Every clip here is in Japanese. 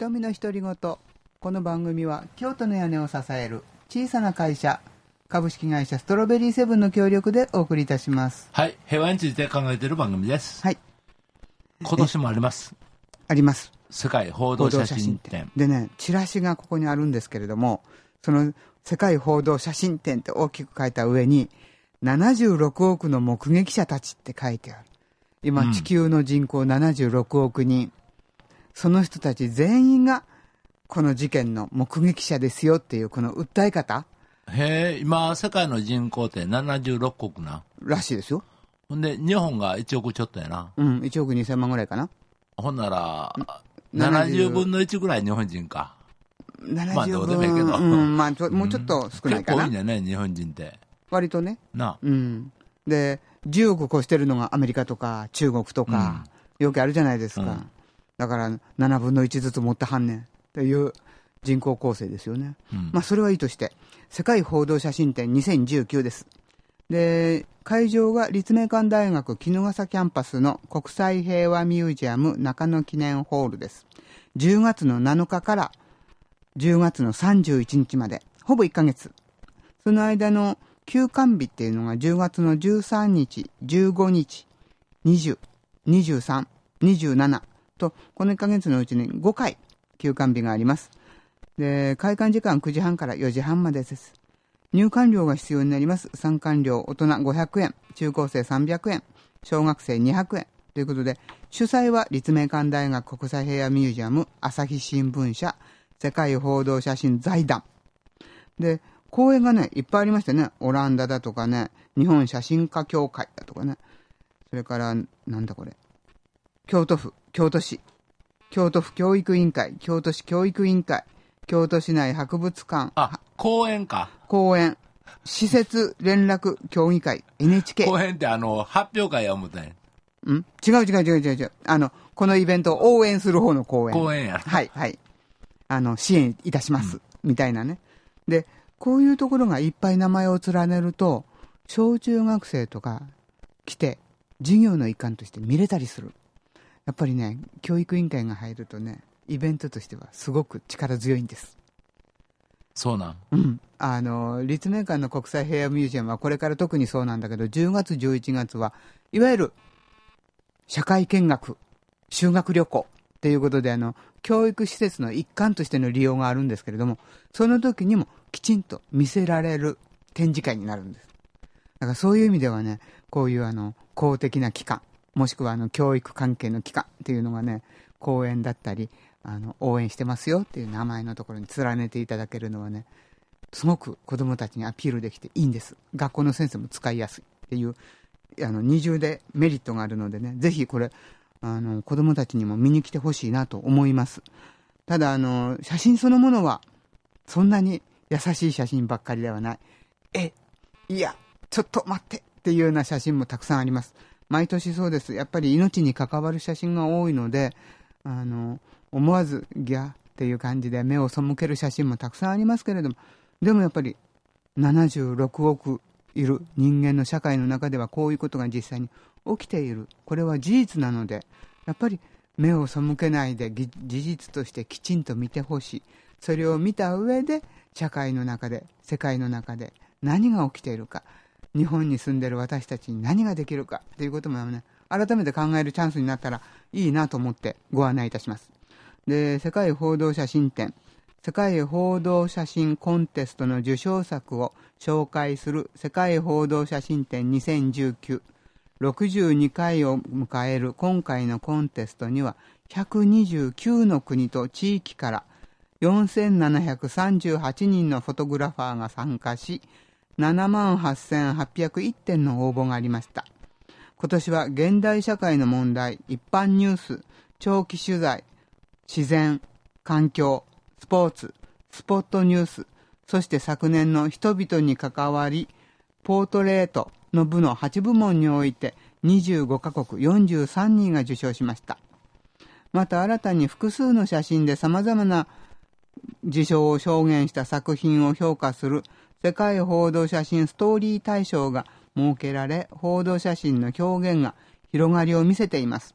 瞳の独り言この番組は京都の屋根を支える小さな会社株式会社ストロベリーセブンの協力でお送りいたしますはい。平和について考えている番組です。はい今年もあります。あります世界報道写真展。でねチラシがここにあるんですけれどもその世界報道写真展って大きく書いた上に76億の目撃者たちって書いてある今、うん地球の人口76億人その人たち全員がこの事件の目撃者ですよっていうこの訴え方へえ、今、世界の人口って76国な。らしいですよ。ほんで、日本が1億ちょっとやな。うん1億2000万ぐらいかな。ほんなら、70 70分の1ぐらい日本人か。70まあどうでもいいけど。うんまあ、ちょもうちょっと少ない結構かな、多いんだよね、日本人って。割とね。なうん、で10億越してるのがアメリカとか中国とか、よくあるじゃないですか、うんだから7分の1ずつ持ってはんねんっていう人口構成ですよね、うん。まあそれはいいとして世界報道写真展2019です。で会場が立命館大学衣笠キャンパスの国際平和ミュージアム中野記念ホールです。10月の7日から10月の31日までほぼ1ヶ月。その間の休館日っていうのが10月の13日、15日、20、23、27と、この1ヶ月のうちに5回休館日があります。で、開館時間9時半から4時半までです。入館料が必要になります。参観料大人500円、中高生300円、小学生200円ということで、主催は立命館大学国際平和ミュージアム朝日新聞社世界報道写真財団で、公演がね、いっぱいありましたね。オランダだとかね、日本写真家協会だとかね。それから、なんだこれ。京都府、京都市、京都府教育委員会、京都市教育委員会、京都市内博物館、あ、公園か。公園、施設連絡協議会、NHK。公園ってあの、発表会や思ったんや。ん？違う違う違う違う違う。あの、このイベントを応援する方の公演。公園や。はい、はい。あの、支援いたします。みたいなね。で、こういうところがいっぱい名前を連ねると、小中学生とか来て、授業の一環として見れたりする。やっぱりね、教育委員会が入るとね、イベントとしてはすごく力強いんです。そうなん？うん。あの、立命館の国際平和ミュージアムはこれから特にそうなんだけど、10月、11月は、いわゆる、社会見学、修学旅行っていうことで、あの、教育施設の一環としての利用があるんですけれども、その時にもきちんと見せられる展示会になるんです。だからそういう意味ではね、こういうあの、公的な機関、もしくはあの、教育関係の機関っていうのがね、講演だったり、あの、応援してますよっていう名前のところに連ねていただけるのはね、すごく子供たちにアピールできていいんです。学校の先生も使いやすいっていう、あの、二重でメリットがあるのでね、ぜひこれ、あの、子供たちにも見に来てほしいなと思います。ただ、あの、写真そのものは、そんなに優しい写真ばっかりではない。え、いや、ちょっと待ってっていうような写真もたくさんあります。毎年そうです。やっぱり命に関わる写真が多いので、あの、思わずギャっていう感じで目を背ける写真もたくさんありますけれども、でもやっぱり76億いる人間の社会の中ではこういうことが実際に起きている。これは事実なので、やっぱり目を背けないで事実としてきちんと見てほしい。それを見た上で社会の中で、世界の中で何が起きているか、日本に住んでいる私たちに何ができるかということもね、改めて考えるチャンスになったらいいなと思ってご案内いたします。で、世界報道写真展、世界報道写真コンテストの受賞作を紹介する世界報道写真展2019。62回を迎える今回のコンテストには129の国と地域から4738人のフォトグラファーが参加し7万8801点の応募がありました今年は現代社会の問題一般ニュース長期取材自然環境スポーツスポットニュースそして昨年の人々に関わりポートレートの部の8部門において25カ国43人が受賞しました。また新たに複数の写真で様々な受賞を証言した作品を評価する世界報道写真ストーリー大賞が設けられ、報道写真の表現が広がりを見せています。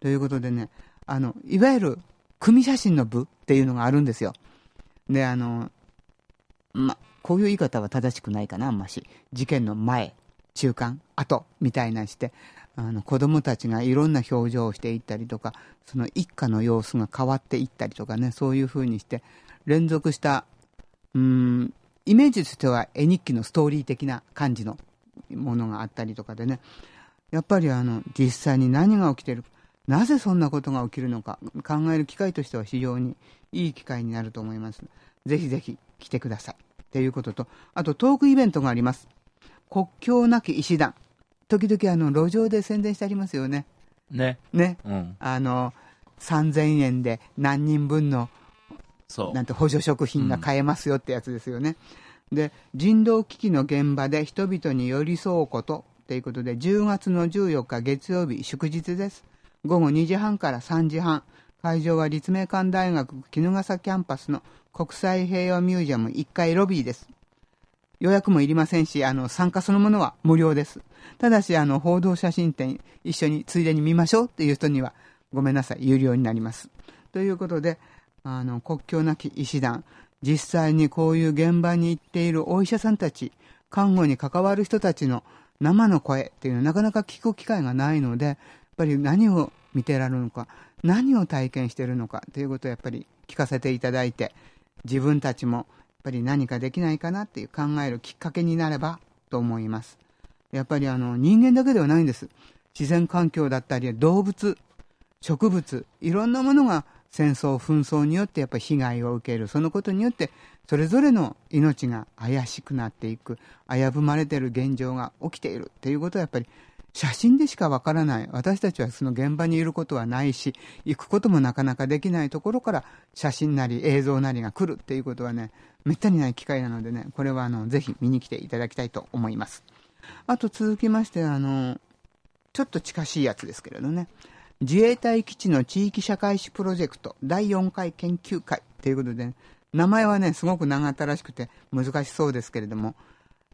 ということでね、あの、いわゆる組写真の部っていうのがあるんですよ。で、あの、ま、こういう言い方は正しくないかな、あんまし。事件の前、中間、後、みたいなして、あの、子供たちがいろんな表情をしていったりとか、その一家の様子が変わっていったりとかね、そういう風にして、連続した、うん、イメージとしては絵日記のストーリー的な感じのものがあったりとかでね、やっぱりあの、実際に何が起きてるなぜそんなことが起きるのか考える機会としては非常にいい機会になると思います。ぜひぜひ来てください。ということと、あとトークイベントがあります。国境なき医師団。時々あの路上で宣伝してありますよね。ね。ね。うん、あの、3000円で何人分のなんて補助食品が買えますよってやつですよね。うん、で、人道危機の現場で人々に寄り添うことということで、10月の14日月曜日祝日です。午後2時半から3時半、会場は立命館大学衣笠キャンパスの国際平和ミュージアム1階ロビーです。予約もいりませんし、あの、参加そのものは無料です。ただし、あの、報道写真展一緒についでに見ましょうっていう人には、ごめんなさい、有料になります。ということで、あの、国境なき医師団、実際にこういう現場に行っているお医者さんたち、看護に関わる人たちの生の声っていうのはなかなか聞く機会がないのでやっ、ぱり何を見てられるのか、何を体験しているのかということをやっぱり聞かせていただいて、自分たちもやっぱり何かできないかなっていう考えるきっかけになればと思います。やっぱりあの人間だけではないんです。自然環境だったり動物、植物、いろんなものが戦争、紛争によってやっぱり被害を受ける。そのことによってそれぞれの命が怪しくなっていく、危ぶまれている現状が起きているということはやっぱり写真でしかわからない。私たちはその現場にいることはないし、行くこともなかなかできないところから写真なり映像なりが来るっていうことはね、めったにない機会なのでね、これはあの、ぜひ見に来ていただきたいと思います。あと続きまして、あの、ちょっと近しいやつですけれどね、自衛隊基地の地域社会史プロジェクト第4回研究会ということで、名前はね、すごく長ったらしくて難しそうですけれども、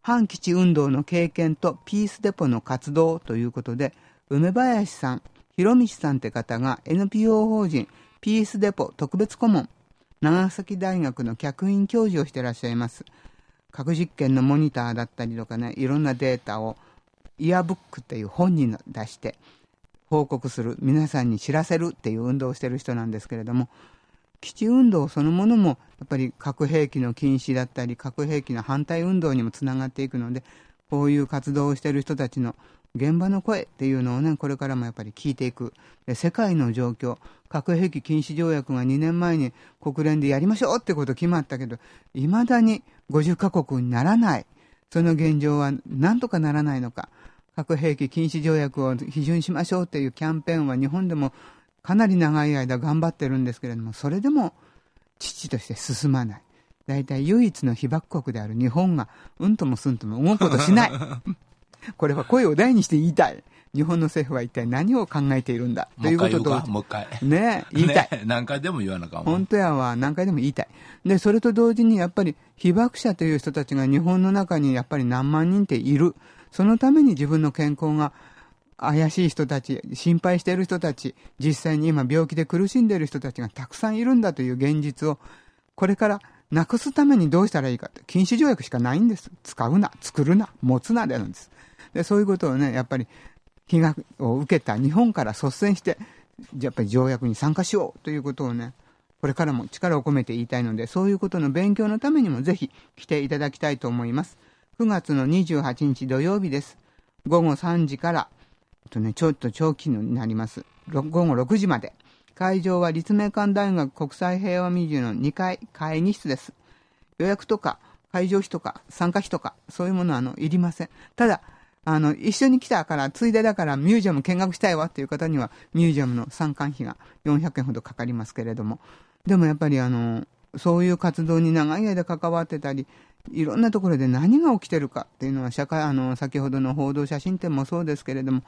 反基地運動の経験とピースデポの活動ということで、梅林さん、広道さんって方が NPO 法人ピースデポ特別顧問、長崎大学の客員教授をしてらっしゃいます。核実験のモニターだったりとかね、いろんなデータをイヤーブックっていう本に出して報告する、皆さんに知らせるっていう運動をしている人なんですけれども、基地運動そのものもやっぱり核兵器の禁止だったり核兵器の反対運動にもつながっていくのでこういう活動をしている人たちの現場の声っていうのをねこれからもやっぱり聞いていく。世界の状況核兵器禁止条約が2年前に国連でやりましょうってこと決まったけどいまだに50カ国にならない。その現状は何とかならないのか。核兵器禁止条約を批准しましょうっていうキャンペーンは日本でもかなり長い間頑張ってるんですけれども、それでも父として進まない。大体唯一の被爆国である日本が、うんともすんとも動くことしない。これは声を大にして言いたい。日本の政府は一体何を考えているんだということと。もう一回。ね言いたい、ね。何回でも言わなか本当やわ。何回でも言いたい。で、それと同時にやっぱり被爆者という人たちが日本の中にやっぱり何万人っている。そのために自分の健康が怪しい人たち、心配している人たち、実際に今病気で苦しんでいる人たちがたくさんいるんだという現実を、これからなくすためにどうしたらいいかって、禁止条約しかないんです。使うな、作るな、持つなでなんです。で、そういうことをね、やっぱり、被害を受けた日本から率先して、やっぱり条約に参加しようということをね、これからも力を込めて言いたいので、そういうことの勉強のためにもぜひ来ていただきたいと思います。9月の28日土曜日です。午後3時からとね、ちょっと長期になります。午後6時まで。会場は立命館大学国際平和ミュージアムの2階会議室です。予約とか会場費とか参加費とかそういうものはあのいりません。ただ、あの、一緒に来たから、ついでだからミュージアム見学したいわっていう方には、ミュージアムの参観費が400円ほどかかりますけれども、でもやっぱりあの、そういう活動に長い間関わってたり、いろんなところで何が起きてるかっていうのは、社会、あの、先ほどの報道写真展もそうですけれども、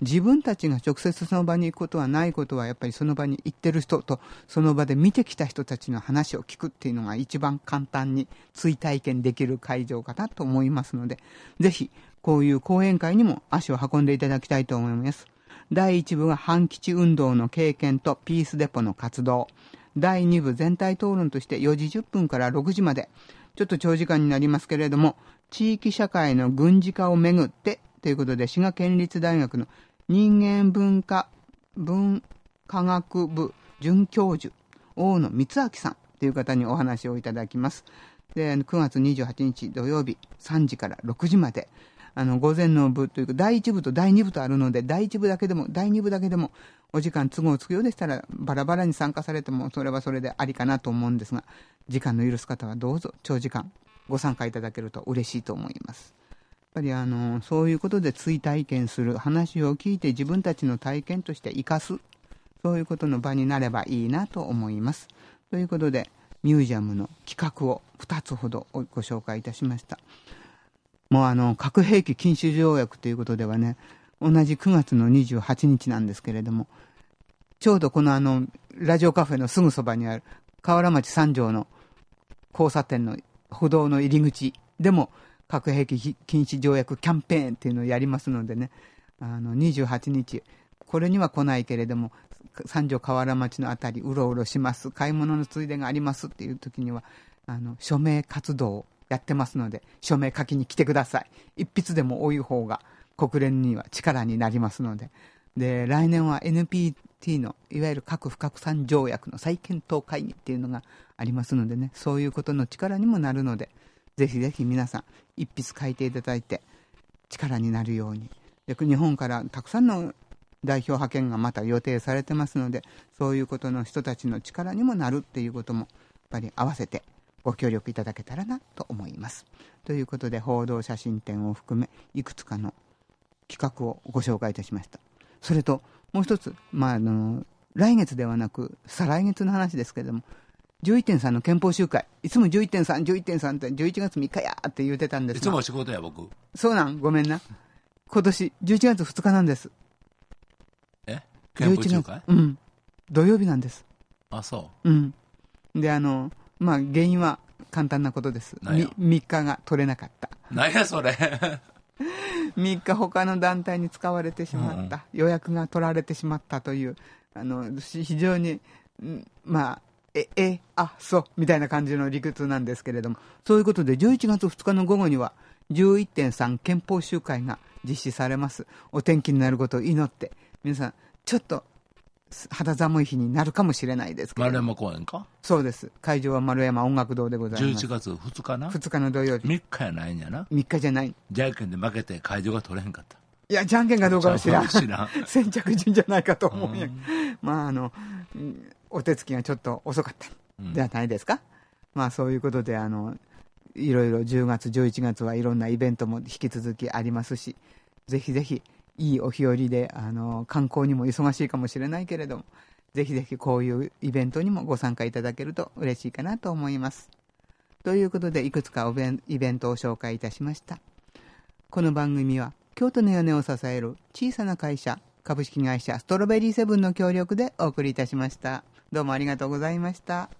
自分たちが直接その場に行くことはないことは、やっぱりその場に行ってる人と、その場で見てきた人たちの話を聞くっていうのが一番簡単に追体験できる会場かなと思いますので、ぜひ、こういう講演会にも足を運んでいただきたいと思います。第1部は反基地運動の経験とピースデポの活動。第2部全体討論として4時10分から6時まで、ちょっと長時間になりますけれども、地域社会の軍事化をめぐってということで、滋賀県立大学の人間文化文科学部准教授、大野光明さんという方にお話をいただきます。で、9月28日土曜日3時から6時まで、あの、午前の部というか、第1部と第2部とあるので、第1部だけでも、第2部だけでも、お時間都合つくようでしたら、バラバラに参加されても、それはそれでありかなと思うんですが、時間の許す方はどうぞ、長時間、ご参加いただけると嬉しいと思います。やっぱりあの、そういうことで追体験する、話を聞いて自分たちの体験として生かす、そういうことの場になればいいなと思います。ということで、ミュージアムの企画を2つほどご紹介いたしました。もうあの、核兵器禁止条約ということではね、同じ9月の28日なんですけれども、ちょうどこのあの、ラジオカフェのすぐそばにある、河原町三条の交差点の歩道の入り口でも、核兵器禁止条約キャンペーンっていうのをやりますのでね、あの、28日、これには来ないけれども、三条河原町のあたりうろうろします、買い物のついでがありますっていう時には、あの、署名活動をやってますので、署名書きに来てください。一筆でも多い方が国連には力になりますので。で、来年は NPT の、いわゆる核不拡散条約の再検討会議っていうのがありますのでね、そういうことの力にもなるので、ぜひぜひ皆さん、一筆書いていただいて、力になるように。で日本からたくさんの代表派遣がまた予定されてますので、そういうことの人たちの力にもなるっていうことも、やっぱり合わせてご協力いただけたらなと思います。ということで、報道写真展を含め、いくつかの企画をご紹介いたしました。それと、もう一つ、まあ、あの、来月ではなく、再来月の話ですけれども、11.3の憲法集会、いつも11.3、11.3って11月3日やって言うてたんですいつも仕事や、僕。そうなん、ごめんな。今年、11月2日なんです。え？憲法集会？うん。土曜日なんです。あ、そう。うん。で、あの、まあ、原因は簡単なことです。3日が取れなかった。何やそれ。3日他の団体に使われてしまった、うん、予約が取られてしまったという、あの、非常に、まあ、え、え、あ、そう、みたいな感じの理屈なんですけれども、そういうことで11月2日の午後には、11.3憲法集会が実施されます。お天気になることを祈って、皆さん、ちょっと肌寒い日になるかもしれないですけど。丸山公園か？そうです。会場は丸山音楽堂でございます。11月2日な ?2 日の土曜日。3日やないんやな？3日じゃない。じゃんけんで負けて会場が取れへんかった。いや、じゃんけんかどうかは知らん。先着順じゃないかと思うんや。まあ、あの、お手つきがちょっと遅かった。じゃないですか？まあ、そういうことで、あの、いろいろ10月、11月はいろんなイベントも引き続きありますし、ぜひぜひ、いいお日和で、あの、観光にも忙しいかもしれないけれども、ぜひぜひこういうイベントにもご参加いただけると嬉しいかなと思います。ということで、いくつかイベントを紹介いたしました。この番組は、京都の屋根を支える小さな会社、株式会社ストロベリーセブンの協力でお送りいたしました。どうもありがとうございました。